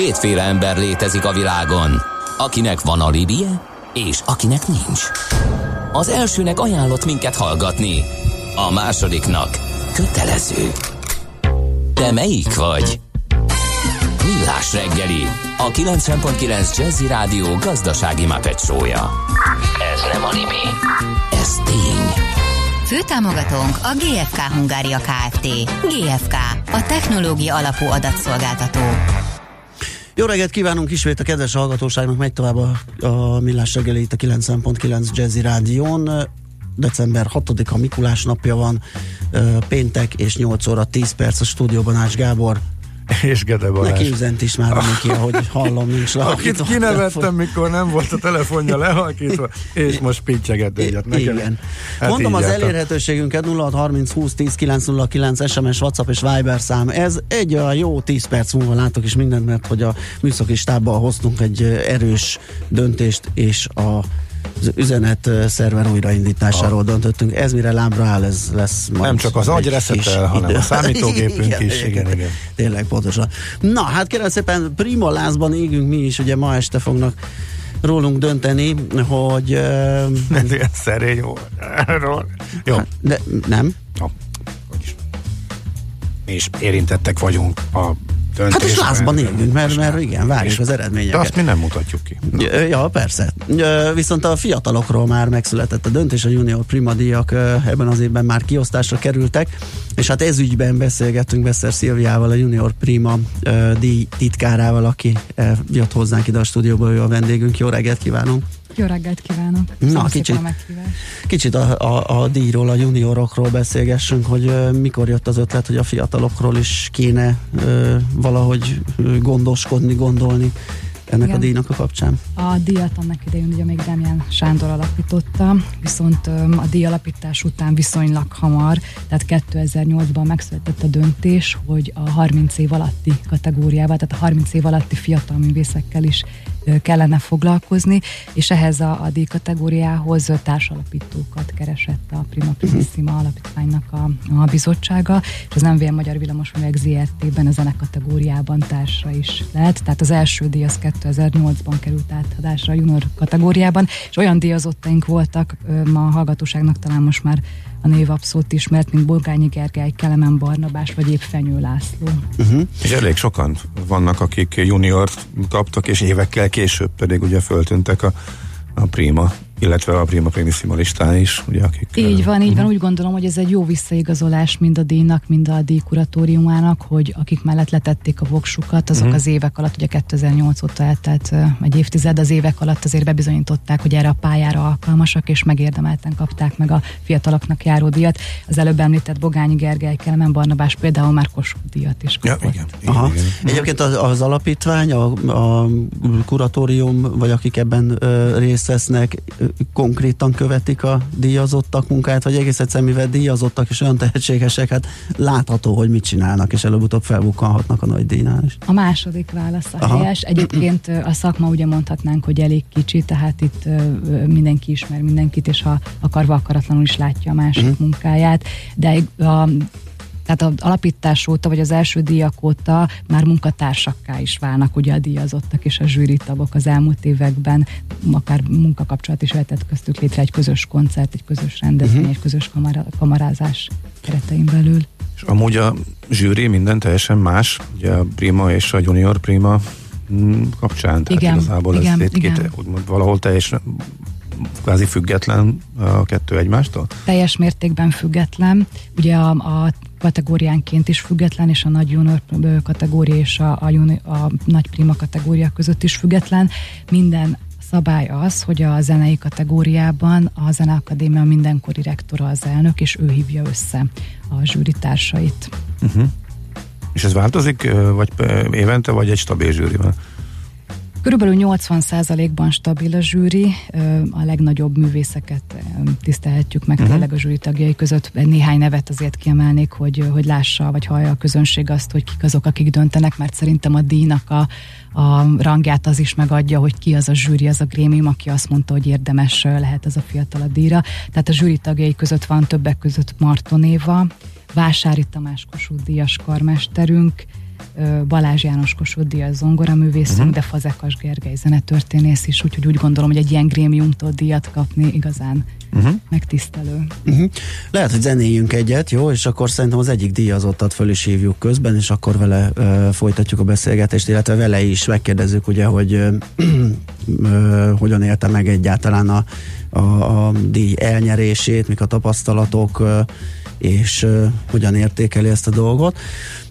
Kétféle ember létezik a világon, akinek van alibije, és akinek nincs. Az elsőnek ajánlott minket hallgatni, a másodiknak kötelező. Te melyik vagy? Millás reggeli, a 90.9 Jazzy Rádió gazdasági mapetsója. Ez nem animi, ez tény. Főtámogatónk a GFK Hungária Kft. GFK, a technológia alapú adatszolgáltató. Jó reggelt kívánunk ismét a kedves hallgatóságnak, megy tovább a, a Millás reggeli itt a 90.9 Jazzy Rádión. December 6-a Mikulás napja van, péntek és 8 óra 10 perc a stúdióban Ács Gábor, és Gede Balázs. Neki üzent is már neki, ahogy hallom, nincs Akit kinevettem, mikor nem volt a telefonja lehalkítva, és most pincseget egyet nekem. Igen. Hát Mondom az jártam. elérhetőségünket 0630 20 10 909 SMS, WhatsApp és Viber szám. Ez egy olyan jó 10 perc múlva látok is mindent, mert hogy a műszaki stábbal hoztunk egy erős döntést, és a az üzenet szerver újraindításáról döntöttünk. Ez mire lábra áll, ez lesz majd Nem csak az agy reszetel, hanem a számítógépünk igen, is. Igen, igen, igen. Tényleg pontosan. Na, hát kérem szépen, prima lázban égünk mi is, ugye ma este fognak rólunk dönteni, hogy... Uh, Ez ilyen szerény Jó. Hát, de nem? Mi is érintettek vagyunk a döntés. Hát és lázban élünk, mert, mert igen, várjuk az eredményeket. De azt mi nem mutatjuk ki. Ja, persze. Viszont a fiatalokról már megszületett a döntés, a junior prima díjak ebben az évben már kiosztásra kerültek, és hát ez ügyben beszélgettünk Beszer Szilviával, a junior prima díj titkárával, aki jött hozzánk ide a stúdióba, ő a vendégünk. Jó reggelt kívánunk! Jó reggelt kívánok! Na, kicsit, a kicsit a, a, a díjról, a juniorokról beszélgessünk, hogy uh, mikor jött az ötlet, hogy a fiatalokról is kéne uh, valahogy uh, gondoskodni, gondolni ennek Igen. a díjnak a kapcsán? A díjat annak idején ugye még Demian Sándor alapította, viszont a díj alapítás után viszonylag hamar, tehát 2008-ban megszületett a döntés, hogy a 30 év alatti kategóriával, tehát a 30 év alatti fiatal művészekkel is kellene foglalkozni, és ehhez a, a díj kategóriához társalapítókat keresett a Prima Primissima alapítványnak a, a bizottsága, és az MVM Magyar Villamosművek ZRT-ben a zene kategóriában társra is lehet, tehát az első díj az 2008-ban került átadásra a junior kategóriában, és olyan díjazottaink voltak, ma a hallgatóságnak talán most már a név abszolút ismert, mint Bolgányi Gergely, Kelemen Barnabás, vagy épp Fenyő László. Uh-huh. És elég sokan vannak, akik juniort kaptak, és évekkel később pedig ugye föltűntek a, a Prima illetve a Prima Primissima listán is, ugye, akik... Így van, így van. Úgy gondolom, hogy ez egy jó visszaigazolás mind a díjnak, mind a díj kuratóriumának, hogy akik mellett letették a voksukat, azok uh-huh. az évek alatt, ugye 2008 óta eltelt egy évtized, az évek alatt azért bebizonyították, hogy erre a pályára alkalmasak, és megérdemelten kapták meg a fiataloknak járó díjat. Az előbb említett Bogányi Gergely, Kelemen Barnabás például már Kossuth díjat is kapott. Ja, igen, igen, Aha. igen. Egyébként az, az alapítvány, a, a kuratórium, vagy akik ebben ö, részt vesznek, konkrétan követik a díjazottak munkáját, vagy egész egyszerűen mivel díjazottak és olyan tehetségesek, hát látható, hogy mit csinálnak, és előbb-utóbb felbukkanhatnak a nagy díjnál is. A második válasz a Aha. helyes. Egyébként a szakma ugye mondhatnánk, hogy elég kicsi, tehát itt mindenki ismer mindenkit, és ha akarva akaratlanul is látja a másik uh-huh. munkáját, de a tehát az alapítás óta, vagy az első díjak óta már munkatársakká is válnak ugye a díjazottak és a zsűritagok az elmúlt években, akár munkakapcsolat is lehetett köztük létre egy közös koncert, egy közös rendezvény, uh-huh. egy közös kamara, kamarázás keretein belül. És amúgy a zsűri minden teljesen más, ugye a Prima és a Junior Prima mm, kapcsán, tehát igen, igazából igen, ez igen. két, úgymond valahol teljesen kvázi független a kettő egymástól? Teljes mértékben független. Ugye a, a kategóriánként is független, és a nagy junior kategória és a, a, junior, a nagy prima kategória között is független. Minden szabály az, hogy a zenei kategóriában a Zeneakadémia mindenkori rektora az elnök, és ő hívja össze a zsűritársait. Uh-huh. És ez változik, vagy évente, vagy egy stabil zsűri van? Körülbelül 80%-ban stabil a zsűri, a legnagyobb művészeket tisztelhetjük meg uh-huh. tényleg a zsűri tagjai között. Néhány nevet azért kiemelnék, hogy, hogy lássa, vagy hallja a közönség azt, hogy kik azok, akik döntenek, mert szerintem a díjnak a, a rangját az is megadja, hogy ki az a zsűri, az a grémium, aki azt mondta, hogy érdemes lehet ez a fiatal a díjra. Tehát a zsűri tagjai között van többek között Marton Éva, Vásári Tamás Kossuth díjas karmesterünk, Balázs János Kossuth Díjas zongoraművészünk, uh-huh. de Fazekas Gergely zenetörténész is, úgyhogy úgy gondolom, hogy egy ilyen grémiumtól díjat kapni igazán uh-huh. megtisztelő. Uh-huh. Lehet, hogy zenéljünk egyet, jó? És akkor szerintem az egyik díjazottat föl is hívjuk közben, és akkor vele uh, folytatjuk a beszélgetést, illetve vele is megkérdezzük, ugye, hogy uh, uh, hogyan élte meg egyáltalán a, a, a díj elnyerését, mik a tapasztalatok, uh, és uh, hogyan értékeli ezt a dolgot.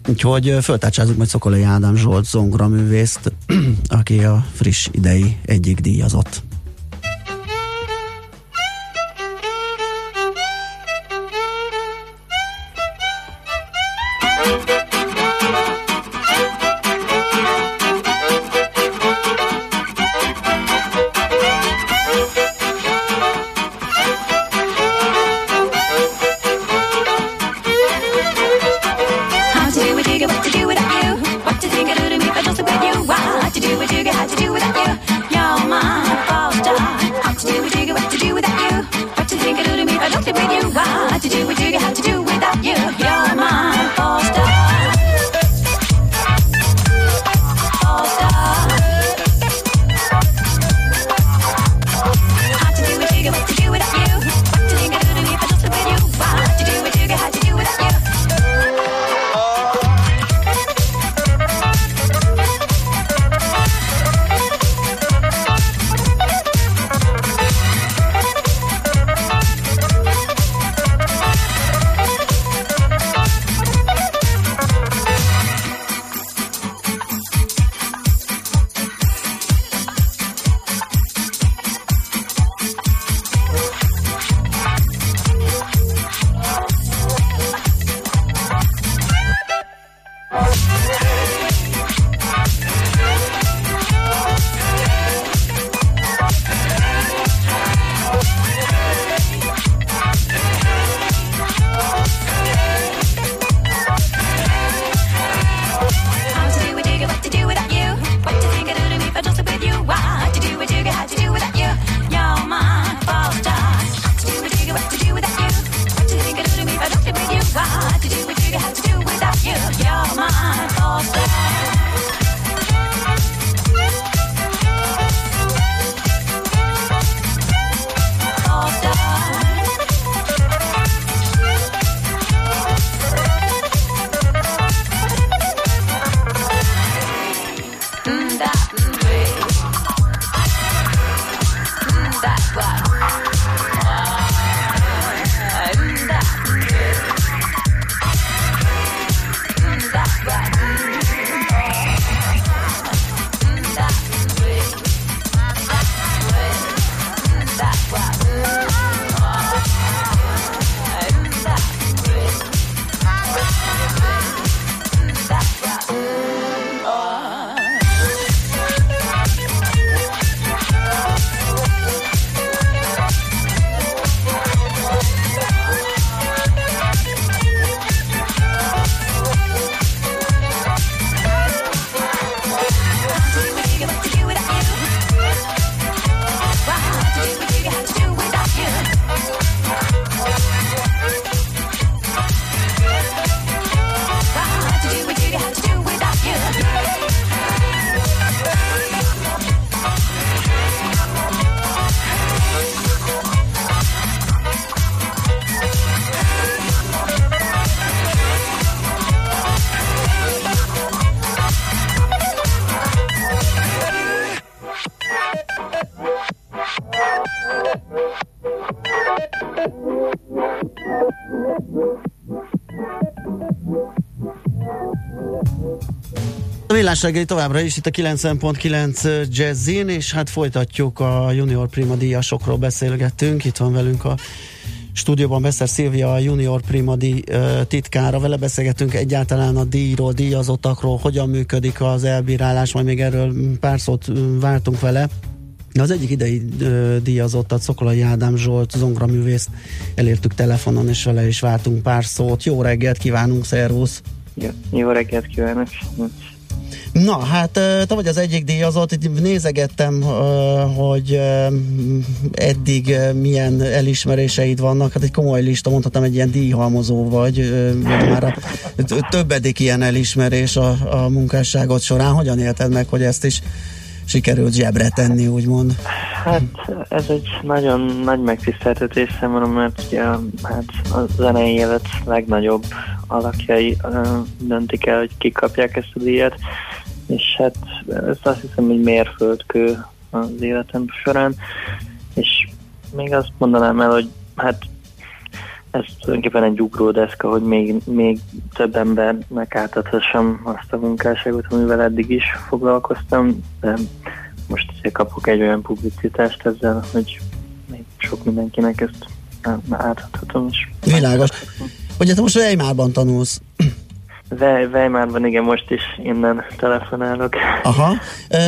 Úgyhogy föltárcsázunk majd Szokolai Ádám Zsolt zongraművészt, aki a friss idei egyik díjazott. Millás reggeli továbbra is itt a 90.9 Jazzin, és hát folytatjuk a Junior Prima díjasokról beszélgettünk. Itt van velünk a stúdióban Beszer Szilvia, a Junior Prima díj titkára. Vele beszélgettünk egyáltalán a díjról, díjazottakról, hogyan működik az elbírálás, majd még erről pár szót váltunk vele. Az egyik idei díjazottat, Szokolai Ádám Zsolt, zongraművészt elértük telefonon, és vele is váltunk pár szót. Jó reggelt kívánunk, szervusz! Jó, jó reggelt kívánok! Na, hát te vagy az egyik díjazott, itt nézegettem, hogy eddig milyen elismeréseid vannak, hát egy komoly lista, mondhatom, egy ilyen díjhalmozó vagy, már a többedik ilyen elismerés a, a munkásságot során. Hogyan élted meg, hogy ezt is sikerült zsebre tenni, úgymond? Hát ez egy nagyon nagy megtiszteltetés számomra, mert ugye hát a zenei élet legnagyobb alakjai döntik el, hogy kikapják ezt a díjat, és hát ezt azt hiszem, hogy mérföldkő az életem során, és még azt mondanám el, hogy hát ez tulajdonképpen egy ugródeszka, hogy még, még több embernek átadhassam azt a munkásságot, amivel eddig is foglalkoztam, de most ugye kapok egy olyan publicitást ezzel, hogy még sok mindenkinek ezt átadhatom is. Világos. Ugye te most Weimarban tanulsz? Weimarban, igen, most is innen telefonálok. Aha.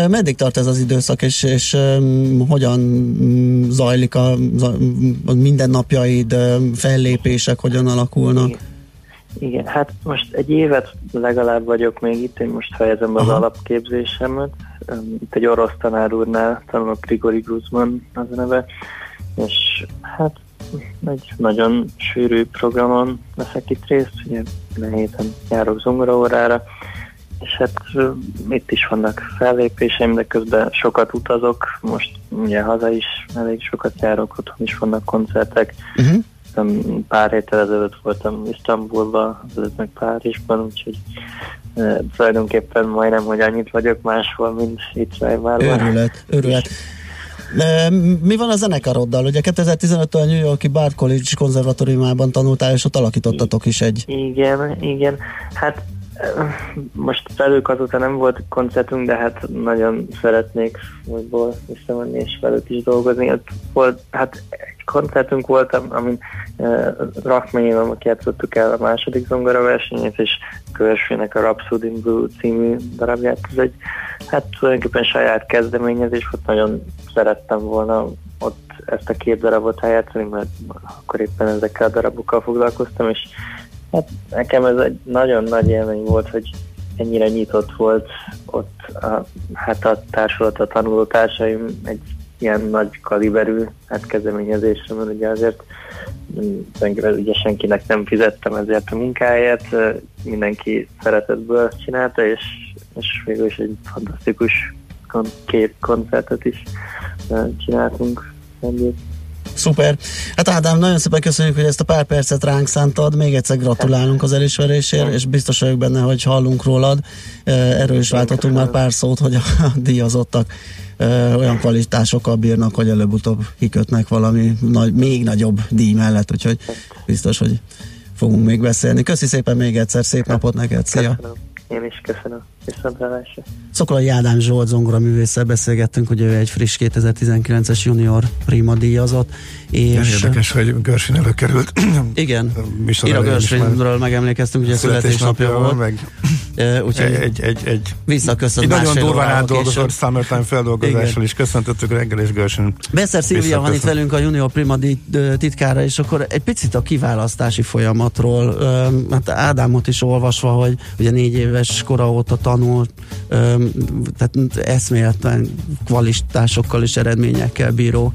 Meddig tart ez az időszak, és, és um, hogyan zajlik a, a mindennapjaid, fellépések, hogyan alakulnak? Igen. Igen, hát most egy évet legalább vagyok még itt, én most fejezem az Aha. alapképzésemet. Itt egy orosz tanár úrnál tanulok Grigori Gruzman az a neve, és hát egy nagyon sűrű programon veszek itt részt, ugye minden héten járok zongoraórára, és hát itt is vannak fellépéseim, de közben sokat utazok, most ugye haza is elég sokat járok, otthon is vannak koncertek. Uh-huh. Pár héttel ezelőtt voltam Isztambulban, ezelőtt meg Párizsban, úgyhogy e, tulajdonképpen majdnem, hogy annyit vagyok máshol, mint itt Weimarban. Örület, örület. Mi van a zenekaroddal? Ugye 2015-től a New Yorki Bard College konzervatóriumában tanultál, és ott alakítottatok is egy. Igen, igen. Hát most velük azóta nem volt koncertünk, de hát nagyon szeretnék újból visszamenni és velük is dolgozni. Ott volt, hát egy koncertünk volt, amin Rachmaninov, aki játszottuk el a második zongora versenyét, és Körsvének a Rhapsody in Blue című darabját. Ez egy, hát tulajdonképpen saját kezdeményezés volt, nagyon szerettem volna ott ezt a két darabot eljátszani, mert akkor éppen ezekkel a darabokkal foglalkoztam, és Hát nekem ez egy nagyon nagy élmény volt, hogy ennyire nyitott volt ott a, hát a társulat, a tanulótársaim egy ilyen nagy kaliberű hát kezdeményezésre, mert ugye azért ugye senkinek nem fizettem ezért a munkáját, mindenki szeretetből csinálta, és, és végül is egy fantasztikus két koncertet is csináltunk együtt. Szuper. Hát Ádám, nagyon szépen köszönjük, hogy ezt a pár percet ránk szántad. Még egyszer gratulálunk az elismerésért, és biztos vagyok benne, hogy hallunk rólad. Erről is váltottunk már pár szót, hogy a díjazottak olyan kvalitásokkal bírnak, hogy előbb-utóbb kikötnek valami nagy, még nagyobb díj mellett, úgyhogy biztos, hogy fogunk még beszélni. Köszi szépen még egyszer, szép napot neked, szia! Köszönöm. Én is köszönöm. Viszontlátásra. Szokolai Ádám Zsolt zongora művésszel beszélgettünk, hogy ő egy friss 2019-es junior prima díjazott. És érdekes, hogy Görsvin előkerült. Igen, Ira Görsvinről megemlékeztünk, ugye születésnapja volt. Meg úgyhogy egy, egy, egy, visszaköszön egy nagyon durván átdolgozott Summertime feldolgozással is köszöntöttük reggel és Görsvin. Beszer Szilvia van itt velünk a Junior Prima titkára, és akkor egy picit a kiválasztási folyamatról, hát Ádámot is olvasva, hogy ugye négy éves kora óta tanul, tehát eszméletlen kvalitásokkal és eredményekkel bíró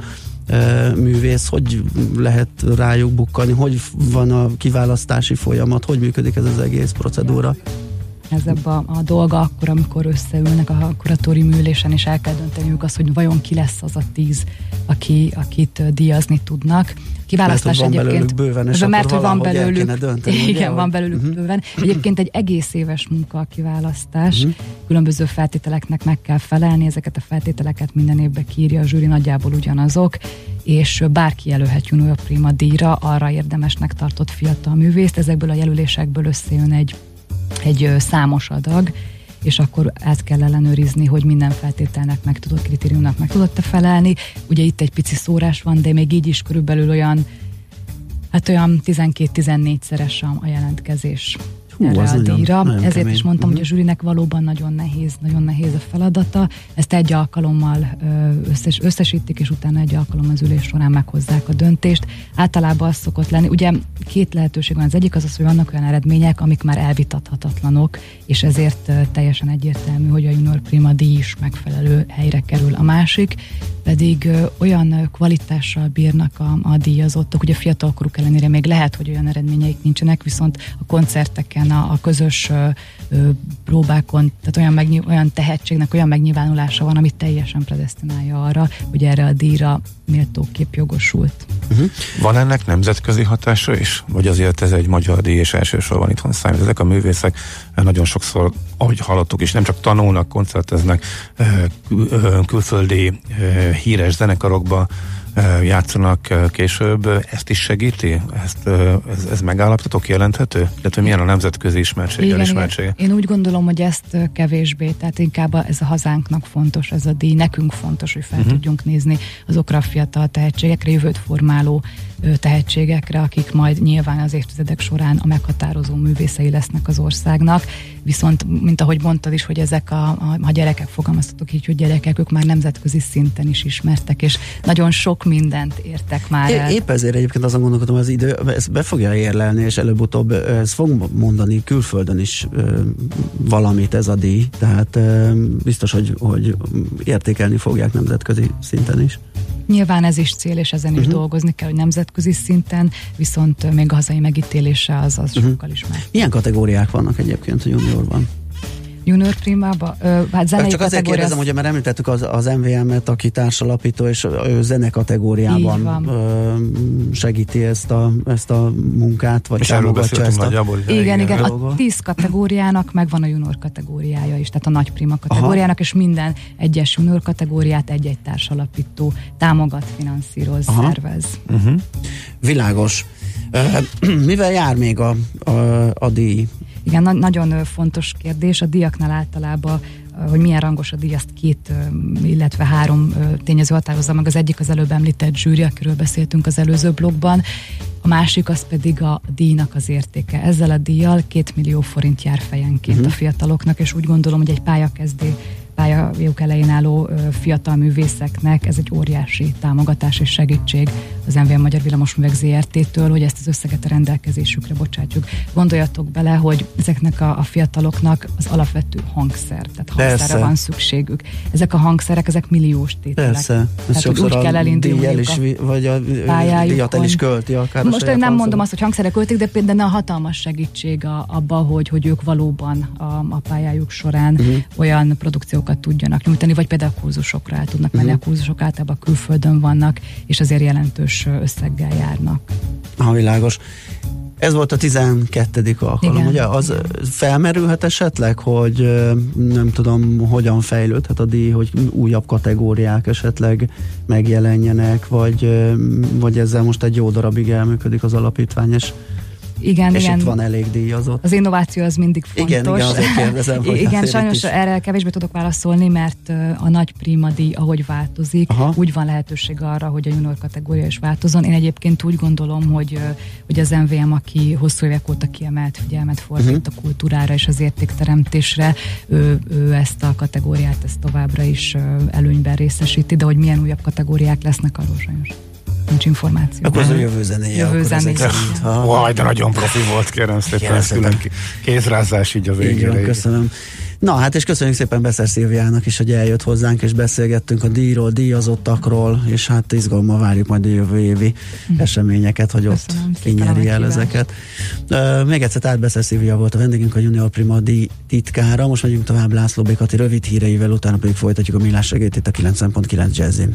művész, hogy lehet rájuk bukkani, hogy van a kiválasztási folyamat, hogy működik ez az egész procedúra? Nehezebb a, a dolga akkor, amikor összeülnek a kuratórium ülésen, és el kell dönteniük azt, hogy vajon ki lesz az a tíz, aki, akit díjazni tudnak. Kiválasztás mert, egyébként. bőven, és mert hogy van belőlük. Dönteni, igen, ugye, van belőlük uh-huh. bőven. Egyébként egy egész éves munka a kiválasztás. Uh-huh. Különböző feltételeknek meg kell felelni, ezeket a feltételeket minden évben kírja a zsűri, nagyjából ugyanazok, és bárki jelölhet Juno Prima díjra, arra érdemesnek tartott fiatal művészt. Ezekből a jelölésekből összejön egy egy számos adag, és akkor át kell ellenőrizni, hogy minden feltételnek meg tudott, kritériumnak meg tudott felelni. Ugye itt egy pici szórás van, de még így is körülbelül olyan, hát olyan 12-14 szeres a jelentkezés. Hú, erre a díjra. Nagyon Ezért kemény. is mondtam, uh-huh. hogy a mhm. zsűrinek valóban nagyon nehéz, nagyon nehéz a feladata. Ezt egy alkalommal összes, összesítik, és utána egy alkalommal az ülés során meghozzák a döntést. Általában az szokott lenni, ugye két lehetőség van. Az egyik az az, hogy vannak olyan eredmények, amik már elvitathatatlanok, és ezért teljesen egyértelmű, hogy a Junior Prima díj is megfelelő helyre kerül. A másik pedig olyan kvalitással bírnak a, a díjazottak, hogy a fiatalkoruk ellenére még lehet, hogy olyan eredményeik nincsenek, viszont a koncerteken, a, a közös próbákon, tehát olyan, megnyilv, olyan tehetségnek olyan megnyilvánulása van, amit teljesen predestinálja arra, hogy erre a díjra méltóképp jogosult. Uh-huh. Van ennek nemzetközi hatása is? Vagy azért ez egy magyar díj, és elsősorban itthon számít? Ezek a művészek nagyon sokszor, ahogy hallottuk is, nem csak tanulnak, koncerteznek, külföldi híres zenekarokba játszanak később, ezt is segíti? Ezt, ez, ez megállapítatok, jelenthető? Illetve milyen a nemzetközi ismertség, igen, elismertsége? Igen. Én úgy gondolom, hogy ezt kevésbé, tehát inkább ez a hazánknak fontos, ez a díj, nekünk fontos, hogy fel uh-huh. tudjunk nézni azokra a fiatal tehetségekre, jövőt formáló tehetségekre, akik majd nyilván az évtizedek során a meghatározó művészei lesznek az országnak. Viszont, mint ahogy mondtad is, hogy ezek a, a, a gyerekek, fogalmaztatok így, hogy gyerekek, ők már nemzetközi szinten is ismertek, és nagyon sok mindent értek már el. Épp ezért egyébként azon gondolkodom, az idő, ez be fogja érlelni, és előbb-utóbb ez fog mondani külföldön is ö, valamit ez a díj, tehát ö, biztos, hogy, hogy értékelni fogják nemzetközi szinten is. Nyilván ez is cél, és ezen uh-huh. is mhm. dolgozni kell, hogy nemzetközi szinten, viszont még a hazai megítélése az, az uh-huh. sokkal is már. Milyen kategóriák vannak egyébként a juniorban? junior primába? Ö, hát zenei Csak azért kérdezem, hogy mert említettük az, az MVM-et, aki társalapító, és ő zene kategóriában ö, segíti ezt a, ezt a munkát, vagy és támogatja ezt a... Nagyjából, igen, igen, igen. A tíz kategóriának megvan a junior kategóriája is, tehát a nagy prima kategóriának, Aha. és minden egyes junior kategóriát egy-egy társalapító támogat, finanszíroz, Aha. szervez. Uh-huh. Világos. Mivel jár még a, a, a díj? Igen, na- nagyon fontos kérdés. A diaknál általában hogy milyen rangos a díj, azt két, illetve három tényező határozza meg. Az egyik az előbb említett zsűri, akiről beszéltünk az előző blogban, a másik az pedig a díjnak az értéke. Ezzel a díjjal két millió forint jár fejenként uh-huh. a fiataloknak, és úgy gondolom, hogy egy pályakezdő pályajuk elején álló fiatal művészeknek ez egy óriási támogatás és segítség az MVM Magyar Villamosművek ZRT-től, hogy ezt az összeget a rendelkezésükre bocsátjuk. Gondoljatok bele, hogy ezeknek a, a fiataloknak az alapvető hangszer, tehát hangszerre Persze. van szükségük. Ezek a hangszerek, ezek milliós tételek. Persze. Tehát, hogy úgy kell elindulni is, vagy a díjat el is költi akár Most én nem mondom azt, hogy hangszerek költik, de például a hatalmas segítség a, abba, hogy, hogy ők valóban a, a pályájuk során uh-huh. olyan produkciók kurzusokat tudjanak nyújtani, vagy például kurzusokra el tudnak menni. Uh-huh. A kurzusok általában külföldön vannak, és azért jelentős összeggel járnak. Ha világos. Ez volt a 12. alkalom, Igen. ugye? Az felmerülhet esetleg, hogy nem tudom, hogyan fejlődhet a díj, hogy újabb kategóriák esetleg megjelenjenek, vagy, vagy ezzel most egy jó darabig elműködik az alapítvány, és igen, és igen. itt van elég díjazott. Az innováció az mindig fontos. Igen, igen, azért kérdezem. Hogy igen, sajnos is. erre kevésbé tudok válaszolni, mert a nagy prima díj, ahogy változik, Aha. úgy van lehetőség arra, hogy a junior kategória is változon. Én egyébként úgy gondolom, hogy, hogy az MVM, aki hosszú évek óta kiemelt figyelmet fordít uh-huh. a kultúrára és az értékteremtésre, ő, ő ezt a kategóriát ezt továbbra is előnyben részesíti, de hogy milyen újabb kategóriák lesznek, arról sajnos nincs információ. Akkor az a jövő zenéje. Jövő zenéje. Vaj, de nagyon profi volt, kérem szépen, ez külön kézrázás így a végére. Igen, köszönöm. Na hát és köszönjük szépen Beszer Szilviának is, hogy eljött hozzánk, és beszélgettünk a díjról, díjazottakról, és hát izgalommal várjuk majd a jövő évi mm. eseményeket, hogy ott kinyeri el ezeket. Uh, még egyszer tehát Beszer Szilvia volt a vendégünk, a Junior Prima díj titkára. Most megyünk tovább László Békati rövid híreivel, utána pedig folytatjuk a millás segít itt a 9.9 Jazzin.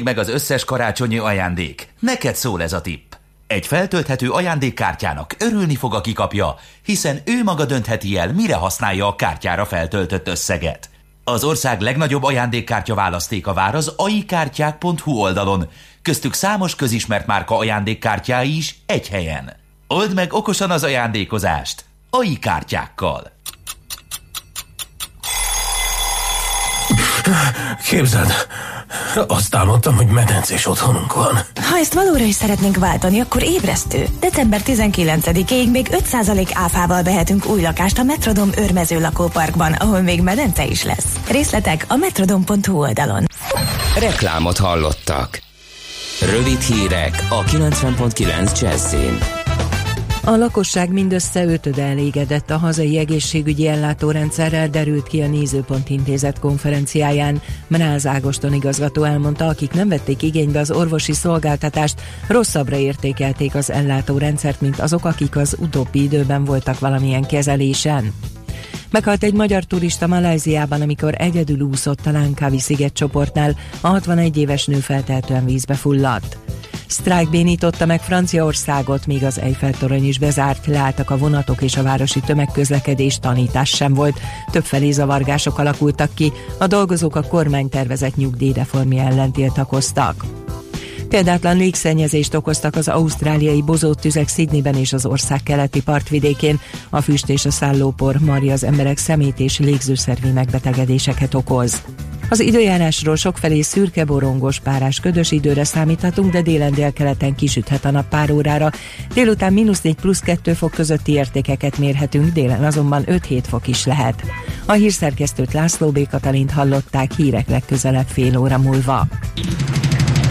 meg az összes karácsonyi ajándék, neked szól ez a tipp. Egy feltölthető ajándékkártyának örülni fog, aki kapja, hiszen ő maga döntheti el, mire használja a kártyára feltöltött összeget. Az ország legnagyobb ajándékkártya választéka vár az aikártyák.hu oldalon, köztük számos közismert márka ajándékkártyái is egy helyen. Old meg okosan az ajándékozást! AI kártyákkal! Képzeld, azt álmodtam, hogy medencés otthonunk van. Ha ezt valóra is szeretnénk váltani, akkor ébresztő. December 19-ig még 5% áfával vehetünk új lakást a Metrodom örmező lakóparkban, ahol még medence is lesz. Részletek a metrodom.hu oldalon. Reklámot hallottak. Rövid hírek a 90.9 Jazzin. A lakosság mindössze ötöde elégedett a hazai egészségügyi ellátórendszerrel derült ki a Nézőpont Intézet konferenciáján. Mráz Ágoston igazgató elmondta, akik nem vették igénybe az orvosi szolgáltatást, rosszabbra értékelték az ellátórendszert, mint azok, akik az utóbbi időben voltak valamilyen kezelésen. Meghalt egy magyar turista Malajziában, amikor egyedül úszott a Lánkávi sziget csoportnál, a 61 éves nő feltehetően vízbe fulladt. Sztrájk bénította meg Franciaországot, míg az Eiffel torony is bezárt, leálltak a vonatok és a városi tömegközlekedés tanítás sem volt. Többfelé zavargások alakultak ki, a dolgozók a kormány tervezett nyugdíjreformja ellen tiltakoztak. Példátlan légszennyezést okoztak az ausztráliai tüzek Sydneyben és az ország keleti partvidékén. A füst és a szállópor marja az emberek szemét és légzőszervi megbetegedéseket okoz. Az időjárásról sokfelé szürke, borongos, párás, ködös időre számíthatunk, de délen délkeleten kisüthet a nap pár órára. Délután mínusz 4 plusz 2 fok közötti értékeket mérhetünk, délen azonban 5-7 fok is lehet. A hírszerkesztőt László B. Katalint hallották hírek legközelebb fél óra múlva.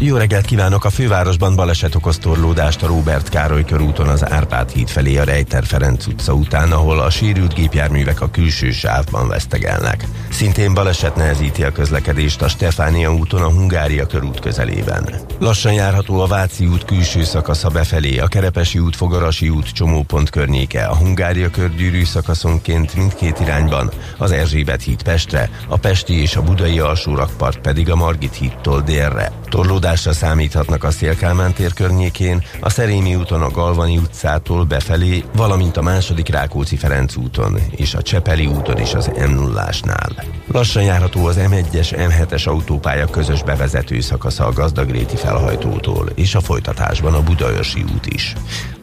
jó reggelt kívánok! A fővárosban baleset okoz torlódást a Róbert Károly körúton az Árpád híd felé a Rejter Ferenc utca után, ahol a sérült gépjárművek a külső sávban vesztegelnek. Szintén baleset nehezíti a közlekedést a Stefánia úton a Hungária körút közelében. Lassan járható a Váci út külső szakasza befelé, a Kerepesi út, Fogarasi út csomópont környéke, a Hungária körgyűrű szakaszonként mindkét irányban, az Erzsébet híd Pestre, a Pesti és a Budai alsórakpart pedig a Margit hídtól délre. Torlódásra számíthatnak a Szélkálmán tér környékén, a Szerémi úton a Galvani utcától befelé, valamint a második Rákóczi Ferenc úton és a Csepeli úton is az m 0 Lassan járható az M1-es, M7-es autópálya közös bevezető szakasza a Gazdagréti felhajtótól, és a folytatásban a Budaörsi út is.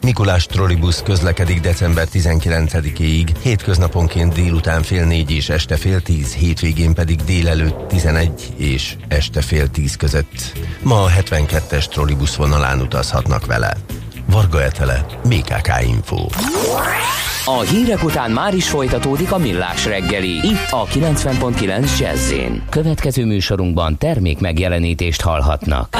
Mikulás trollibusz közlekedik december 19-ig, hétköznaponként délután fél négy és este fél tíz, hétvégén pedig délelőtt 11 és este fél tíz között. Ma a 72-es trollibusz vonalán utazhatnak vele. Varga Etele, BKK Info. A hírek után már is folytatódik a millás reggeli, itt a 90.9 jazz Következő műsorunkban termék megjelenítést hallhatnak.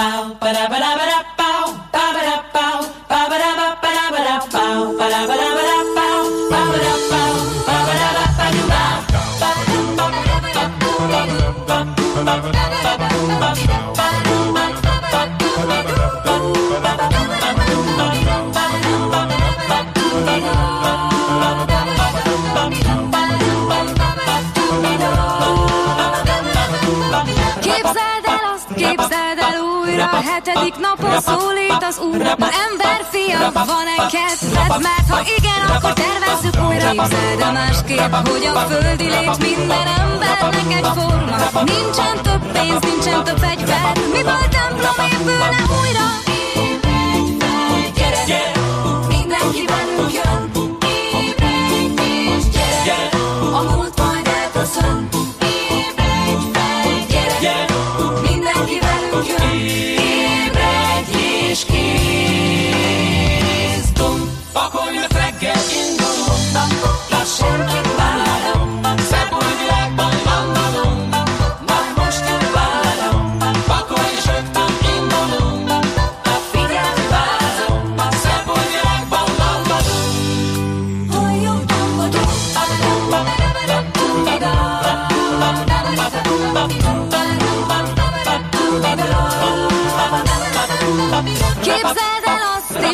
Hetedik napon szólít az úr Na ember fia, van-e kedved? Mert ha igen, akkor tervezzük újra Képzeld de másképp, hogy a földi lét minden embernek egy forma Nincsen több pénz, nincsen több fegyver Miből templom épülne újra?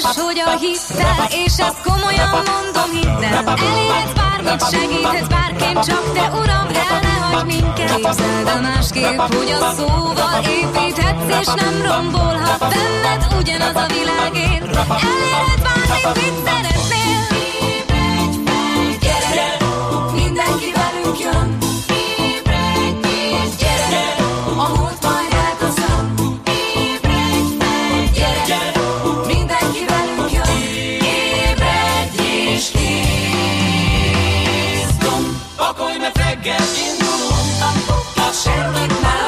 A hittel, és ezt komolyan mondom, hidd el. Elérhetsz bármit, segíthetsz bárként, csak te uram, el ne hagyd minket. Képzeld a másképp, hogy a szóval építhetsz, és nem rombolhat benned ugyanaz a világért. Elérhetsz bármit, mit szeretnél. Mindenki velünk jön. Gyere, a múlt majd Pakolj, mert reggel indulunk, ha semmit már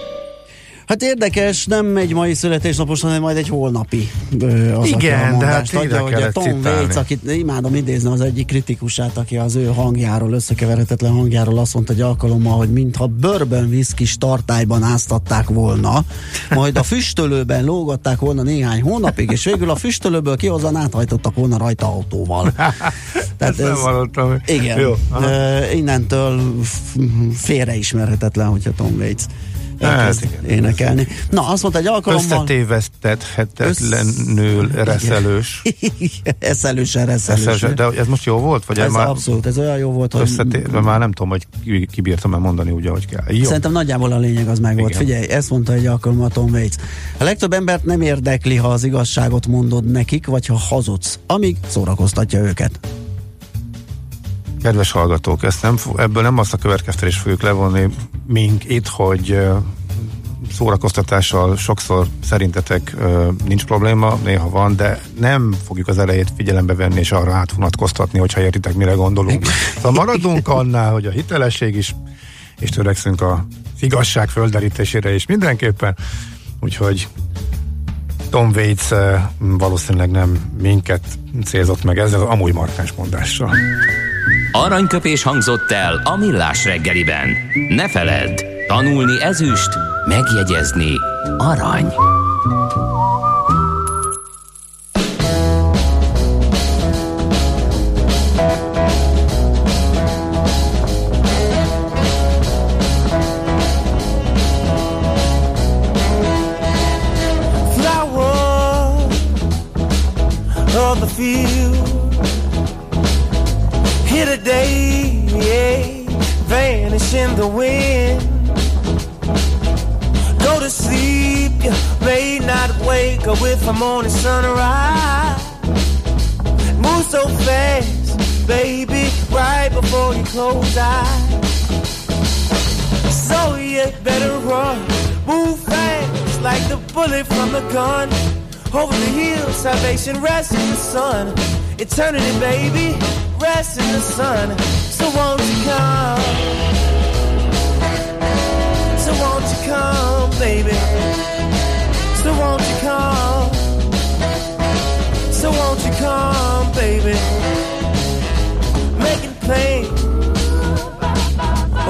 Hát érdekes, nem egy mai születésnapos, hanem majd egy holnapi. Ö, az, Igen, de hát adja, hogy a Tom. Waits, akit imádom idézni, az egyik kritikusát, aki az ő hangjáról, összekeverhetetlen hangjáról azt mondta egy alkalommal, hogy mintha bourbon whisky tartályban áztatták volna, majd a füstölőben lógatták volna néhány hónapig, és végül a füstölőből kihozan áthajtottak volna rajta autóval. Ezt nem hallottam. Igen. Jó, aha. Innentől félreismerhetetlen, hogyha Tom Waits Hát elkezd igen. énekelni. Na, azt mondta egy alkalommal... Összetévesztethetetlenül reszelős. Eszelősen, reszelős. Reszelős. De ez most jó volt? Vagy Ez már abszolút, ez olyan jó volt, hogy összetéve, már nem tudom, hogy ki- kibírtam-e mondani úgy, ahogy kell. Jó. Szerintem nagyjából a lényeg az meg volt. Igen. Figyelj, ezt mondta egy alkalommal Tom Waits. A legtöbb embert nem érdekli, ha az igazságot mondod nekik, vagy ha hazudsz, amíg szórakoztatja őket. Kedves hallgatók, ezt nem, ebből nem azt a következtetést fogjuk levonni mink itt, hogy szórakoztatással sokszor szerintetek nincs probléma, néha van, de nem fogjuk az elejét figyelembe venni és arra átvonatkoztatni, hogyha értitek, mire gondolunk. Szóval maradunk annál, hogy a hitelesség is, és törekszünk a igazság földerítésére is mindenképpen, úgyhogy Tom Waits valószínűleg nem minket célzott meg ezzel amúgy markáns mondással. Aranyköpés hangzott el a millás reggeliben. Ne feledd, tanulni ezüst, megjegyezni arany. flower of the field. Here today, yeah, vanish in the wind. Go to sleep, you may not wake up with the morning sunrise. Move so fast, baby, right before you close eyes. So you better run, move fast like the bullet from the gun. Over the hills, salvation rests in the sun. Eternity, baby, rests in the sun. So won't you come? So won't you come, baby? So won't you come? So won't you come, baby? Making plans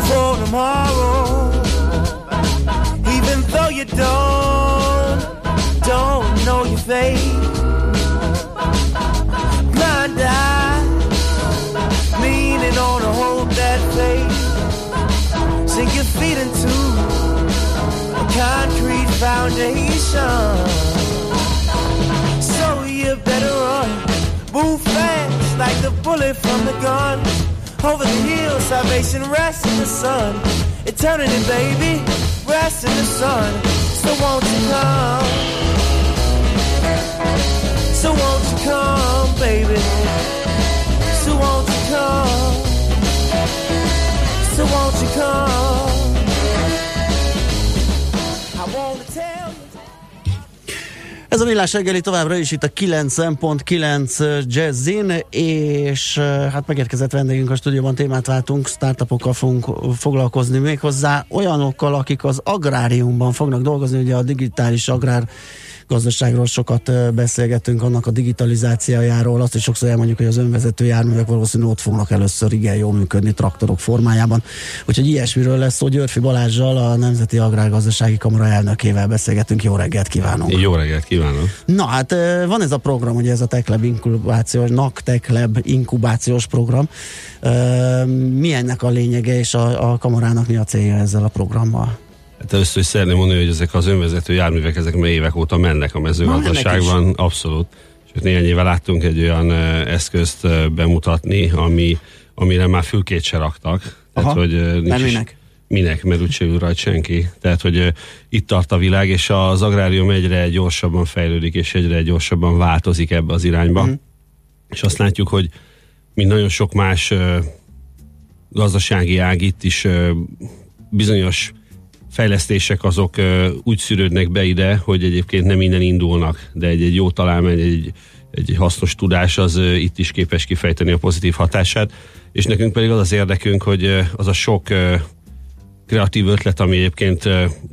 for tomorrow. Even though you don't, don't know your fate. That. Sink your feet into a concrete foundation. So you better run, move fast like the bullet from the gun. Over the hills, salvation rests in the sun. Eternity, baby, rests in the sun. So won't you come? So won't you come, baby? So won't you come? So won't you come? I wanna tell. Ez a millás reggeli továbbra is itt a 9.9 Jazzin, és eh, hát megérkezett vendégünk a stúdióban, témát váltunk, startupokkal fogunk foglalkozni méghozzá olyanokkal, akik az agráriumban fognak dolgozni, ugye a digitális agrár gazdaságról sokat beszélgetünk, annak a digitalizációjáról, azt is sokszor elmondjuk, hogy az önvezető járművek valószínűleg ott fognak először igen jól működni traktorok formájában. Úgyhogy ilyesmiről lesz szó. Györfi Balázsjal, a Nemzeti Agrárgazdasági Kamara elnökével beszélgetünk. Jó reggelt kívánunk! Jó reggelt kívánok! Na hát van ez a program, ugye ez a TechLab inkubációs, NAK TechLab inkubációs program. Ö, Mi ennek a lényege, és a, a kamarának mi a célja ezzel a programmal? Hát először is szeretném mondani, hogy ezek az önvezető járművek, ezek már évek óta mennek a mezőgazdaságban, abszolút. És néhány éve láttunk egy olyan eszközt bemutatni, ami, amire már fülkét se raktak. Aha, hogy, ö, nincs is- minek? Minek, mert úgyse ül rajta senki. Tehát, hogy itt tart a világ, és az agrárium egyre gyorsabban fejlődik, és egyre gyorsabban változik ebbe az irányba. Mhm. És azt látjuk, hogy mint nagyon sok más gazdasági ág itt is bizonyos fejlesztések azok úgy szűrődnek be ide, hogy egyébként nem innen indulnak, de egy, egy jó találmány, egy, egy hasznos tudás az itt is képes kifejteni a pozitív hatását, és nekünk pedig az az érdekünk, hogy az a sok kreatív ötlet, ami egyébként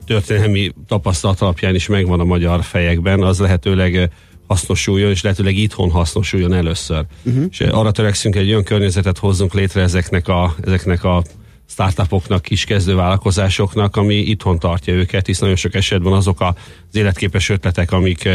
történelmi tapasztalat alapján is megvan a magyar fejekben, az lehetőleg hasznosuljon, és lehetőleg itthon hasznosuljon először. Uh-huh. És arra törekszünk, egy olyan környezetet hozzunk létre ezeknek a, ezeknek a startupoknak, kis kezdővállalkozásoknak, ami itthon tartja őket, hisz nagyon sok esetben azok az életképes ötletek, amik,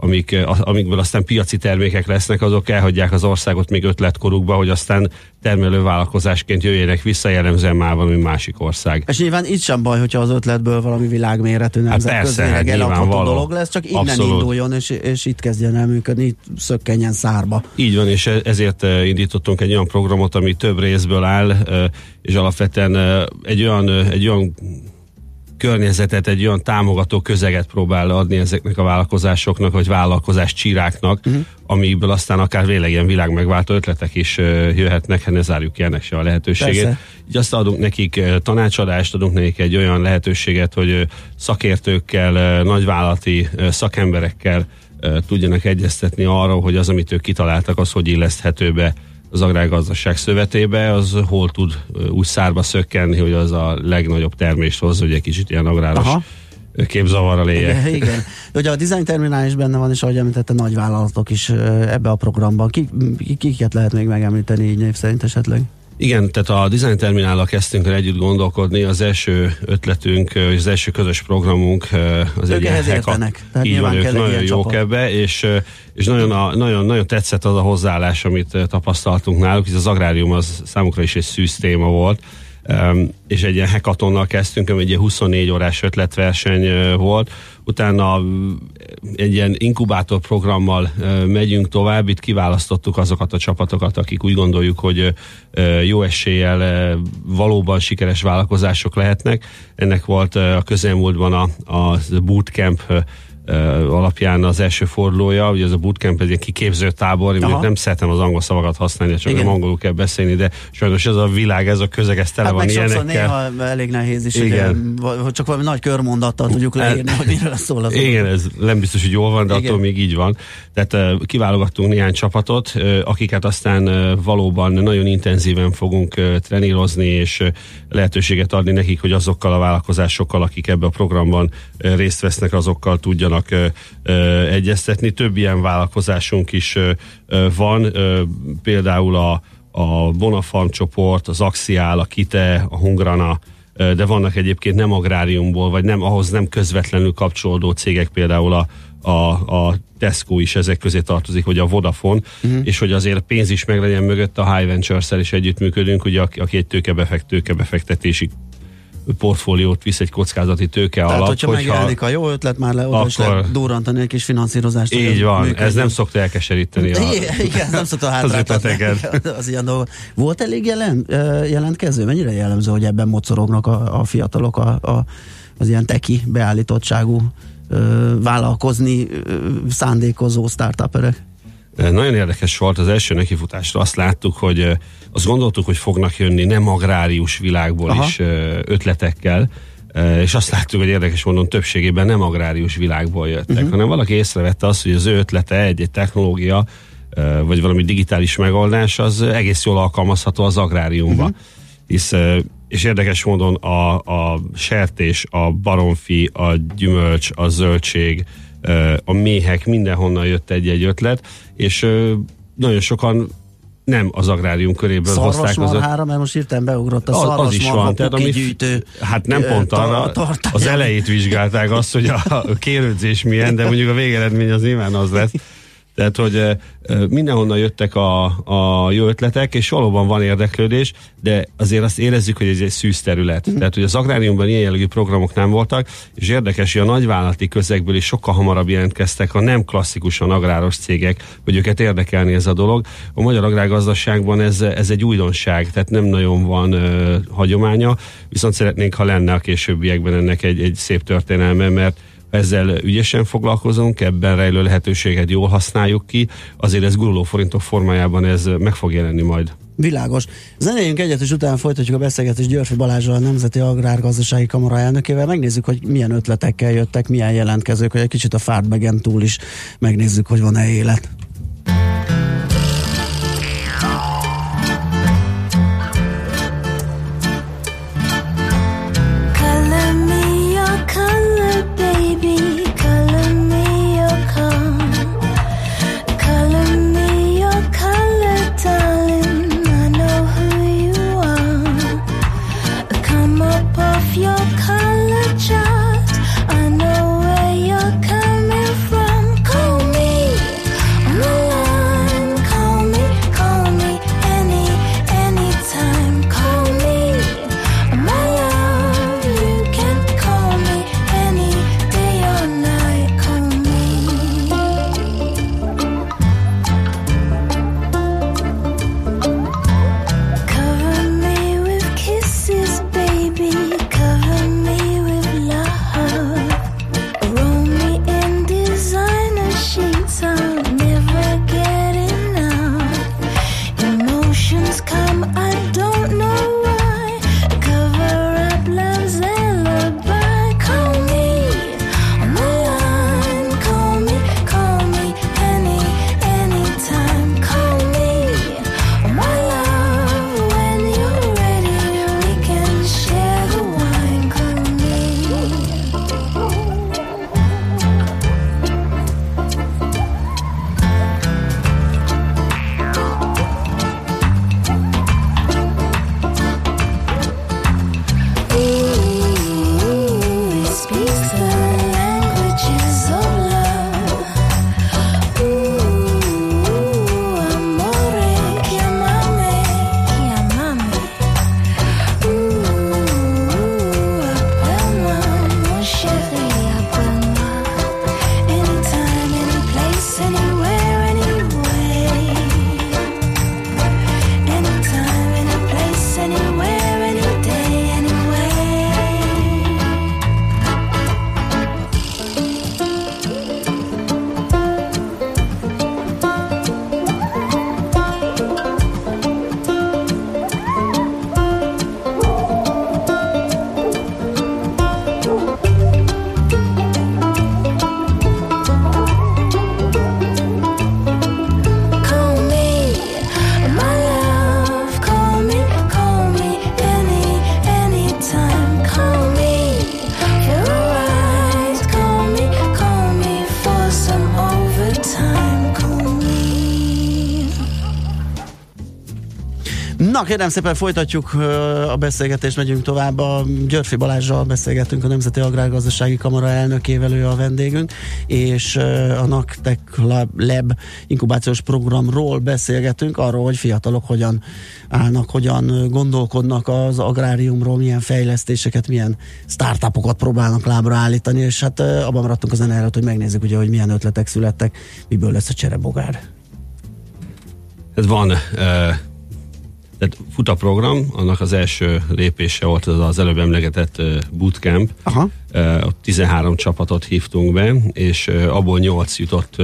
amik, a- amikből aztán piaci termékek lesznek, azok elhagyják az országot még ötletkorukba, hogy aztán termelő vállalkozásként jöjjenek vissza, jellemzően már valami másik ország. És nyilván itt sem baj, hogyha az ötletből valami világméretű persze, nemzetközileg hát eladható dolog lesz, csak innen Abszolút. induljon, és, és itt kezdjen el működni, itt szökkenjen szárba. Így van, és ezért eh, indítottunk egy olyan programot, ami több részből áll, eh, és alapvetően eh, egy olyan, eh, egy olyan környezetet, egy olyan támogató közeget próbál adni ezeknek a vállalkozásoknak, vagy vállalkozás csiráknak, uh-huh. amiből aztán akár végleg ilyen világmegváltó ötletek is jöhetnek, hát ne zárjuk ki ennek se a lehetőségét. Persze. Így azt adunk nekik tanácsadást, adunk nekik egy olyan lehetőséget, hogy szakértőkkel, nagyvállalati szakemberekkel tudjanak egyeztetni arról, hogy az, amit ők kitaláltak, az hogy illeszthető be az agrárgazdaság szövetébe, az hol tud úgy szárba szökkenni, hogy az a legnagyobb termést hozza, hogy egy kicsit ilyen agráros Aha. képzavarral éljek. Igen, igen. Ugye a design terminál is benne van, és ahogy említette, nagy vállalatok is ebbe a programban. Ki, ki, kiket lehet még megemlíteni így név szerint esetleg? Igen, tehát a Design Terminállal kezdtünk el együtt gondolkodni. Az első ötletünk, az első közös programunk az Ők egy ehhez értenek, tehát Így van, ők nagyon jók csapat. ebbe, és, és nagyon, a, nagyon, nagyon tetszett az a hozzáállás, amit tapasztaltunk náluk, hisz az agrárium az számukra is egy szűz téma volt. Um, és egy ilyen hackathonnal kezdtünk, ami egy ilyen 24 órás ötletverseny volt. Utána egy ilyen inkubátor programmal megyünk tovább, itt kiválasztottuk azokat a csapatokat, akik úgy gondoljuk, hogy jó eséllyel valóban sikeres vállalkozások lehetnek. Ennek volt a közelmúltban a, a bootcamp alapján az első fordulója, ugye ez a bootcamp, ez egy kiképző tábor, én nem szeretem az angol szavakat használni, csak igen. angolul kell beszélni, de sajnos ez a világ, ez a közeg, ez tele hát van meg ilyenekkel. néha elég nehéz is, igen. Ugye, csak valami nagy körmondattal tudjuk leírni, hogy miről szól az. Igen, ez nem biztos, hogy jól van, de igen. attól még így van. Tehát kiválogattunk néhány csapatot, akiket aztán valóban nagyon intenzíven fogunk trenírozni, és lehetőséget adni nekik, hogy azokkal a vállalkozásokkal, akik ebbe a programban részt vesznek, azokkal tudjanak egyeztetni. Több ilyen vállalkozásunk is van, például a, a Bonafarm csoport, az Axiál, a Kite, a Hungrana, de vannak egyébként nem agráriumból, vagy nem ahhoz nem közvetlenül kapcsolódó cégek, például a, a, a Tesco is ezek közé tartozik, vagy a Vodafone, uh-huh. és hogy azért pénz is meglegyen mögött, a High Ventures-szel is együttműködünk, ugye, aki egy tőkebefekt, tőkebefektetési portfóliót visz egy kockázati tőke Tehát, alap. hogyha, hogyha megjelenik a jó ötlet, már le oda akkor, is lehet durrantani egy kis finanszírozást. Így van, működni. ez nem szokta elkeseríteni. A, igen, nem szokta hátráltatni az ilyen dolgok. Volt elég jelen, jelentkező? Mennyire jellemző, hogy ebben mocorognak a, a fiatalok, a, a, az ilyen teki beállítottságú vállalkozni szándékozó startuperek? Nagyon érdekes volt az első nekifutásra. Azt láttuk, hogy azt gondoltuk, hogy fognak jönni nem agrárius világból Aha. is ötletekkel, és azt láttuk, hogy érdekes mondom, többségében nem agrárius világból jöttek, uh-huh. hanem valaki észrevette azt, hogy az ő ötlete egy, egy technológia, vagy valami digitális megoldás, az egész jól alkalmazható az agráriumba. Uh-huh. Hisz, és érdekes módon a, a sertés, a baromfi, a gyümölcs, a zöldség, a méhek, mindenhonnan jött egy-egy ötlet, és nagyon sokan nem az agrárium köréből hozták az... hára, mert most írtam beugrott a szarvasmarha az is van, tehát ami, gyűjtő, Hát nem pont arra, az elejét vizsgálták azt, hogy a kérődzés milyen, de mondjuk a végeredmény az nyilván az lesz. Tehát, hogy mindenhonnan jöttek a, a jó ötletek, és valóban van érdeklődés, de azért azt érezzük, hogy ez egy szűz terület. Mm. Tehát, hogy az agráriumban ilyen jellegű programok nem voltak, és érdekes, hogy a nagyvállalati közegből is sokkal hamarabb jelentkeztek a nem klasszikusan agráros cégek, hogy őket érdekelni ez a dolog. A magyar agrárgazdaságban ez, ez egy újdonság, tehát nem nagyon van ö, hagyománya, viszont szeretnénk, ha lenne a későbbiekben ennek egy, egy szép történelme, mert ezzel ügyesen foglalkozunk, ebben rejlő lehetőséget jól használjuk ki, azért ez guruló forintok formájában ez meg fog jelenni majd. Világos. Zenéljünk egyet, és utána folytatjuk a beszélgetést Györfi Balázsral, a Nemzeti Agrárgazdasági Kamara elnökével. Megnézzük, hogy milyen ötletekkel jöttek, milyen jelentkezők, hogy egy kicsit a Fártbegen túl is megnézzük, hogy van-e élet. Na kérem szépen folytatjuk a beszélgetést, megyünk tovább. A Györfi Balázsral beszélgetünk, a Nemzeti Agrárgazdasági Kamara elnökével, ő a vendégünk, és a NACTEC Lab, Lab inkubációs programról beszélgetünk, arról, hogy fiatalok hogyan állnak, hogyan gondolkodnak az agráriumról, milyen fejlesztéseket, milyen startupokat próbálnak lábra állítani, és hát abban maradtunk az előtt, hogy megnézzük ugye, hogy milyen ötletek születtek, miből lesz a cserebogár. Ez van, uh, tehát fut a program, annak az első lépése volt az, az előbb emlegetett bootcamp. Aha. Ott 13 csapatot hívtunk be, és abból 8 jutott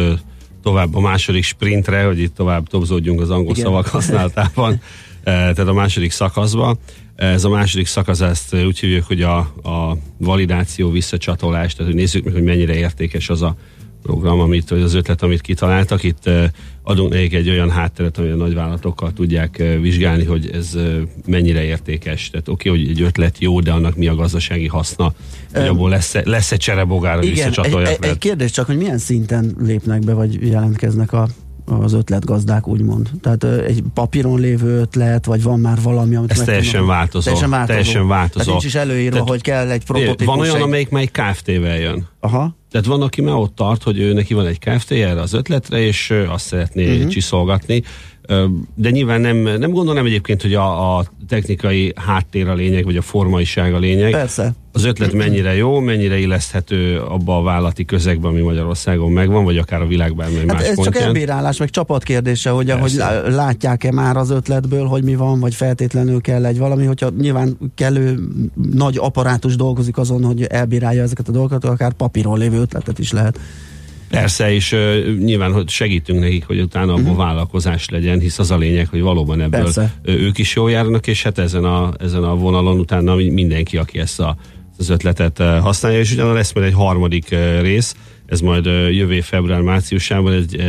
tovább a második sprintre, hogy itt tovább tobzódjunk az angol Igen. szavak használatában, tehát a második szakaszba. Ez a második szakasz, ezt úgy hívjuk, hogy a, a validáció visszacsatolás, tehát hogy nézzük meg, hogy mennyire értékes az a program, amit, vagy az ötlet, amit kitaláltak. Itt uh, adunk nekik egy olyan hátteret, ami a nagyvállalatokkal tudják uh, vizsgálni, hogy ez uh, mennyire értékes. Tehát oké, okay, hogy egy ötlet jó, de annak mi a gazdasági haszna, hogy abból lesz-e, lesz-e cserebogár, hogy Igen, egy, egy, egy kérdés csak, hogy milyen szinten lépnek be, vagy jelentkeznek a, az ötletgazdák, úgymond. Tehát egy papíron lévő ötlet, vagy van már valami, amit Ez teljesen tudnak- változó. Teljesen változó. Teljesen változó. Tehát nincs is előírva, Tehát- hogy kell egy prototípus. Van olyan, egy... amelyik melyik KFT-vel jön. Aha. Tehát van, aki már ott tart, hogy ő neki van egy KFT erre az ötletre, és azt szeretné uh-huh. csiszolgatni. De nyilván nem, nem gondolom egyébként, hogy a, a technikai háttér a lényeg, vagy a formaiság a lényeg. Persze. Az ötlet mennyire jó, mennyire illeszthető abba a vállalati közegben, ami Magyarországon megvan, vagy akár a világ bármely Hát más ez csak pontján. elbírálás, meg csapat kérdése, hogy ahogy Persze. látják-e már az ötletből, hogy mi van, vagy feltétlenül kell egy valami, hogyha nyilván kellő nagy apparátus dolgozik azon, hogy elbírálja ezeket a dolgokat, akár papíron lévő ötletet is lehet. Persze, és uh, nyilván hogy segítünk nekik, hogy utána abból uh-huh. vállalkozás legyen, hisz az a lényeg, hogy valóban ebből Persze. ők is jól járnak, és hát ezen a, ezen a vonalon utána mi- mindenki, aki ezt a, az ötletet használja, és utána lesz majd egy harmadik rész, ez majd jövő február-márciusában egy,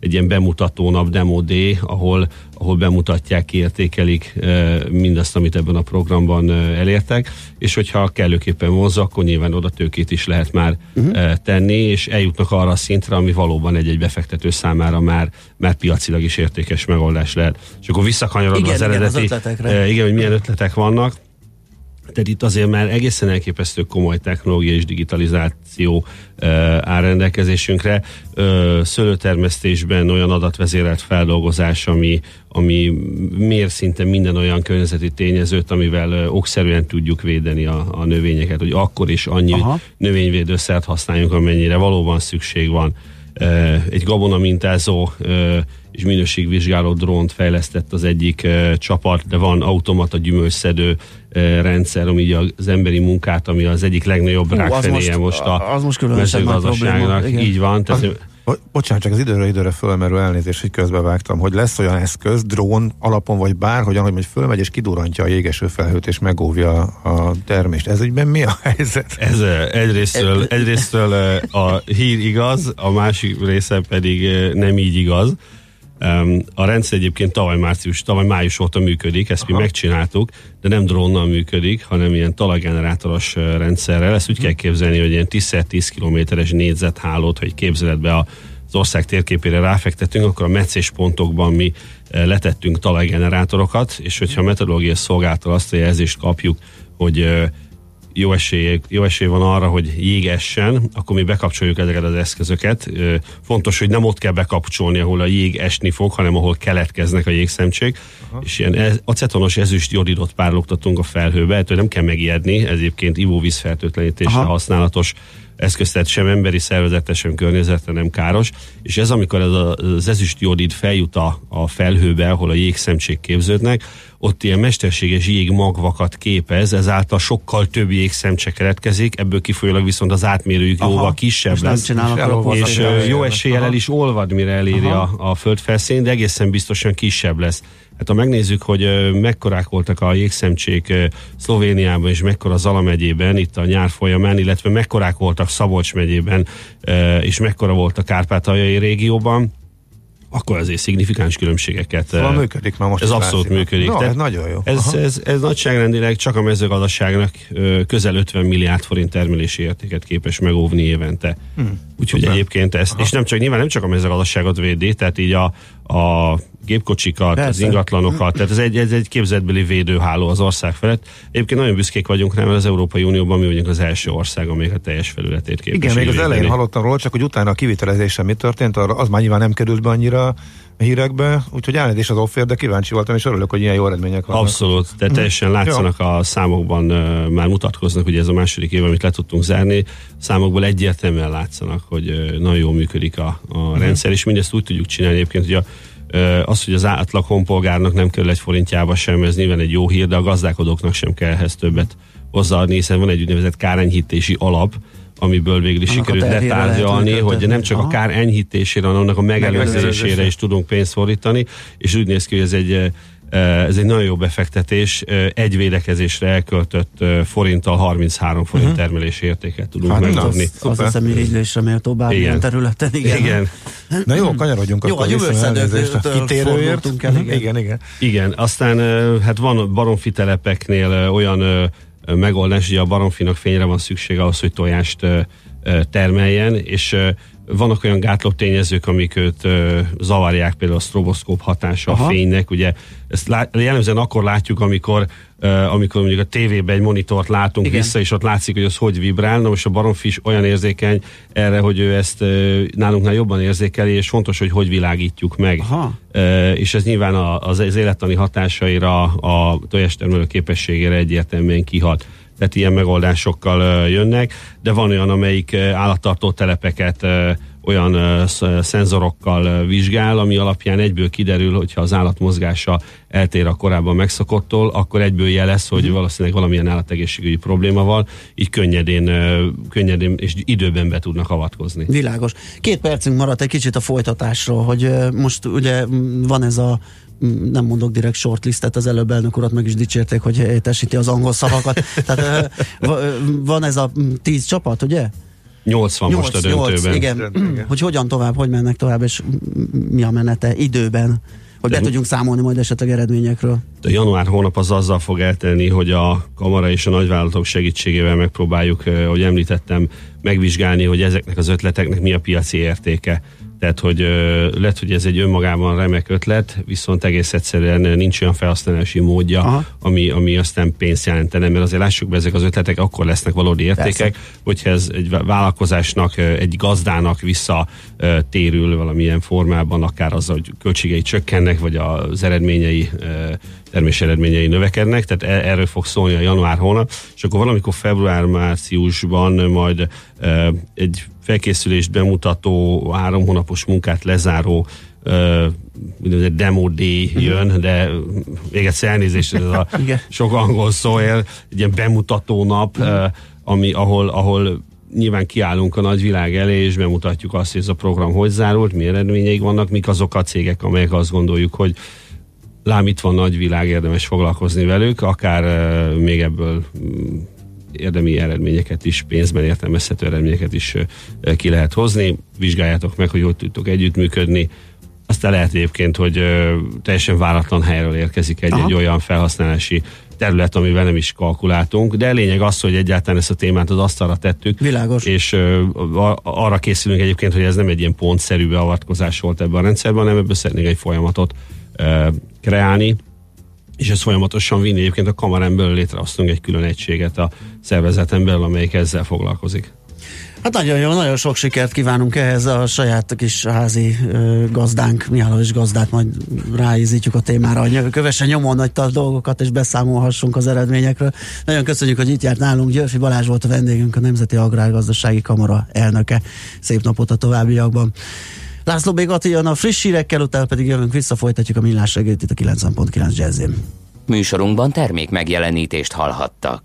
egy ilyen bemutató nap, demo day, ahol, ahol bemutatják, kiértékelik uh, mindazt, amit ebben a programban elértek, és hogyha kellőképpen vonzza, akkor nyilván oda tőkét is lehet már uh-huh. tenni, és eljutnak arra a szintre, ami valóban egy-egy befektető számára már, már piacilag is értékes megoldás lehet. És akkor visszakanyarodva Igen, az igen, az eredeti, ötletekre. igen, hogy milyen ötletek vannak, tehát itt azért már egészen elképesztő komoly technológia és digitalizáció uh, áll rendelkezésünkre. Uh, szőlőtermesztésben olyan adatvezérelt feldolgozás, ami, ami mér szinte minden olyan környezeti tényezőt, amivel uh, okszerűen tudjuk védeni a, a növényeket, hogy akkor is annyi Aha. növényvédőszert használjunk, amennyire valóban szükség van. Egy gabona mintázó uh, és minőségvizsgáló drónt fejlesztett az egyik csapat, de van automata gyümölcsszedő rendszer, ami ugye az emberi munkát, ami az egyik legnagyobb rákfenéje most- most, a az most mezőgazdaságnak. Így van. Tehát, Az, bocsánat, csak az időről időre fölmerül elnézést, hogy közbevágtam, hogy lesz olyan eszköz, drón alapon, vagy bárhogyan, hogy majd fölmegy és kidurantja a jégeső felhőt és megóvja a termést. Ez ügyben mi a helyzet? Ez eh, egyrésztről, egyrésztről eh, a hír igaz, a másik része pedig eh, nem így igaz. A rendszer egyébként tavaly március, tavaly május óta működik, ezt mi megcsináltuk, de nem drónnal működik, hanem ilyen talajgenerátoros rendszerrel. Ezt úgy kell képzelni, hogy ilyen 10-10 kilométeres négyzethálót, hogy képzeled be a az ország térképére ráfektetünk, akkor a meccés pontokban mi letettünk talajgenerátorokat, és hogyha a meteorológiai szolgáltal azt a jelzést kapjuk, hogy jó esély, jó esély van arra, hogy jég essen, akkor mi bekapcsoljuk ezeket az eszközöket. Fontos, hogy nem ott kell bekapcsolni, ahol a jég esni fog, hanem ahol keletkeznek a jégszemcsék. Aha. És ilyen e- acetonos ezüst jodidot párologtatunk a felhőbe, ettől nem kell megijedni, ez egyébként ivóvízfertőtlenítésre Aha. használatos eszköz, tehát sem emberi szervezetre, sem környezetre nem káros, és ez amikor ez a- az ezüst jodid feljut a, a felhőbe, ahol a jégszemcsék képződnek, ott ilyen mesterséges jégmagvakat képez, ezáltal sokkal több jégszemcse keletkezik, ebből kifolyólag viszont az átmérőjük Aha, jóval kisebb és nem lesz, és, és jó eséllyel el is olvad, mire eléri a, a földfelszín, de egészen biztosan kisebb lesz. Hát ha megnézzük, hogy mekkorák voltak a jégszemcsék Szlovéniában és mekkora Zala megyében itt a nyár folyamán, illetve mekkorák voltak Szabolcs megyében és mekkora volt a Kárpátaljai régióban, akkor azért szignifikáns különbségeket. Szóval működik már most Ez abszolút működik. No, ez nagyon jó. Ez, Aha. ez, ez nagyságrendileg csak a mezőgazdaságnak közel 50 milliárd forint termelési értéket képes megóvni évente. Hmm. Úgyhogy Szuper. egyébként ezt, és nem csak, nyilván nem csak a mezőgazdaságot védi, tehát így a, a gépkocsikat, Persze. az ingatlanokat, tehát ez egy, ez egy képzetbeli védőháló az ország felett. Egyébként nagyon büszkék vagyunk rá, mert az Európai Unióban mi vagyunk az első ország, amelyik a teljes felületét képes Igen, még az védeni. elején hallottam róla, csak hogy utána a kivitelezésen mi történt, az már nyilván nem került be annyira hírekbe, úgyhogy elnézést az offer, de kíváncsi voltam, és örülök, hogy ilyen jó eredmények vannak. Abszolút, de teljesen látszanak a számokban, már mutatkoznak, ugye ez a második év, amit le tudtunk zárni, számokból egyértelműen látszanak, hogy nagyon jól működik a, a rendszer, és mindezt úgy tudjuk csinálni egyébként, hogy a, az, hogy az átlag honpolgárnak nem kerül egy forintjába sem, ez nyilván egy jó hír, de a gazdálkodóknak sem kell ehhez többet hozzáadni, hiszen van egy úgynevezett kárenyhítési alap, amiből végül is Annak sikerült letárgyalni, hogy nem csak a kár enyhítésére, hanem annak a megelőzésére is tudunk pénzt fordítani, és úgy néz ki, hogy ez egy, ez egy nagyon jó befektetés. Egy védekezésre elköltött forinttal 33 forint Mhm. termelési értéket tudunk Hát, megdobni. Az, az hiszem irigylésre méltó bármilyen Igen. területen. Igen. Igen. Na jó, kanyarodjunk Jó, akkor a a fordultunk el, Mhm, igen. igen, igen. Igen, aztán hát van baromfi telepeknél olyan megoldás, hogy a baromfinak fényre van szüksége ahhoz, hogy tojást termeljen, és vannak olyan gátló tényezők, amik őt ö, zavarják, például a stroboszkóp hatása Aha. a fénynek, ugye ezt lá, jellemzően akkor látjuk, amikor ö, amikor mondjuk a tévében egy monitort látunk Igen. vissza, és ott látszik, hogy az hogy vibrál, na most a baromfi is olyan érzékeny erre, hogy ő ezt ö, nálunknál jobban érzékeli, és fontos, hogy hogy világítjuk meg. Aha. Ö, és ez nyilván a- az, az élettani hatásaira, a tojástermelő képességére egyértelműen kihat. Tehát ilyen megoldásokkal jönnek, de van olyan, amelyik állattartó telepeket olyan szenzorokkal vizsgál, ami alapján egyből kiderül, hogyha az állat mozgása eltér a korábban megszokottól, akkor egyből jelez, hogy valószínűleg valamilyen állategészségügyi probléma van, így könnyedén, könnyedén és időben be tudnak avatkozni. Világos. Két percünk maradt egy kicsit a folytatásról, hogy most ugye van ez a nem mondok direkt shortlistet, az előbb elnök urat meg is dicsérték, hogy helyettesíti az angol szavakat. Tehát van ez a mm, tíz csapat, ugye? 80 most a döntőben. igen. Igen. Hogy hogyan tovább, hogy mennek tovább, és mm, mi a menete időben, hogy be De- tudjunk számolni majd esetleg eredményekről. A január hónap az azzal fog eltelni, hogy a kamara és a nagyvállalatok segítségével megpróbáljuk, ahogy említettem, megvizsgálni, hogy ezeknek az ötleteknek mi a piaci értéke. Tehát, hogy lehet, hogy ez egy önmagában remek ötlet, viszont egész egyszerűen nincs olyan felhasználási módja, Aha. ami, ami aztán pénzt jelentene, mert azért lássuk be, ezek az ötletek akkor lesznek valódi értékek, Persze. hogyha ez egy vállalkozásnak, egy gazdának visszatérül valamilyen formában, akár az, hogy költségei csökkennek, vagy az eredményei, termés eredményei növekednek, tehát e- erről fog szólni a január hónap, és akkor valamikor február-márciusban majd ö, egy felkészülést bemutató, három hónapos munkát lezáró ö, úgynevezett demo day jön, de még egyszer elnézést, ez a sok angol szó egy ilyen bemutató nap, ö, ami, ahol, ahol nyilván kiállunk a nagyvilág elé, és bemutatjuk azt, hogy ez a program hogy zárult, mi eredményeik vannak, mik azok a cégek, amelyek azt gondoljuk, hogy lám itt van nagyvilág, érdemes foglalkozni velük, akár uh, még ebből mm, érdemi eredményeket is, pénzben értelmezhető eredményeket is uh, ki lehet hozni. Vizsgáljátok meg, hogy hogy tudtok együttműködni. Aztán lehet egyébként, hogy uh, teljesen váratlan helyről érkezik egy, egy olyan felhasználási terület, amivel nem is kalkuláltunk, de lényeg az, hogy egyáltalán ezt a témát az asztalra tettük. Világos. És ö, a- arra készülünk egyébként, hogy ez nem egy ilyen pontszerű beavatkozás volt ebben a rendszerben, hanem ebből szeretnénk egy folyamatot ö, kreálni, és ezt folyamatosan vinni. Egyébként a kamarán belül létrehoztunk egy külön egységet a szervezeten belül, amelyik ezzel foglalkozik. Hát nagyon jó, nagyon sok sikert kívánunk ehhez a saját kis házi ö, gazdánk, Mihálovics gazdát majd ráízítjuk a témára, hogy kövessen nyomon nagy a dolgokat, és beszámolhassunk az eredményekről. Nagyon köszönjük, hogy itt járt nálunk. Györfi Balázs volt a vendégünk, a Nemzeti Agrárgazdasági Kamara elnöke. Szép napot a továbbiakban. László B. Jön a friss hírekkel, utána pedig jövünk vissza, folytatjuk a millás itt a 90.9 jazzén. Műsorunkban termék megjelenítést hallhattak.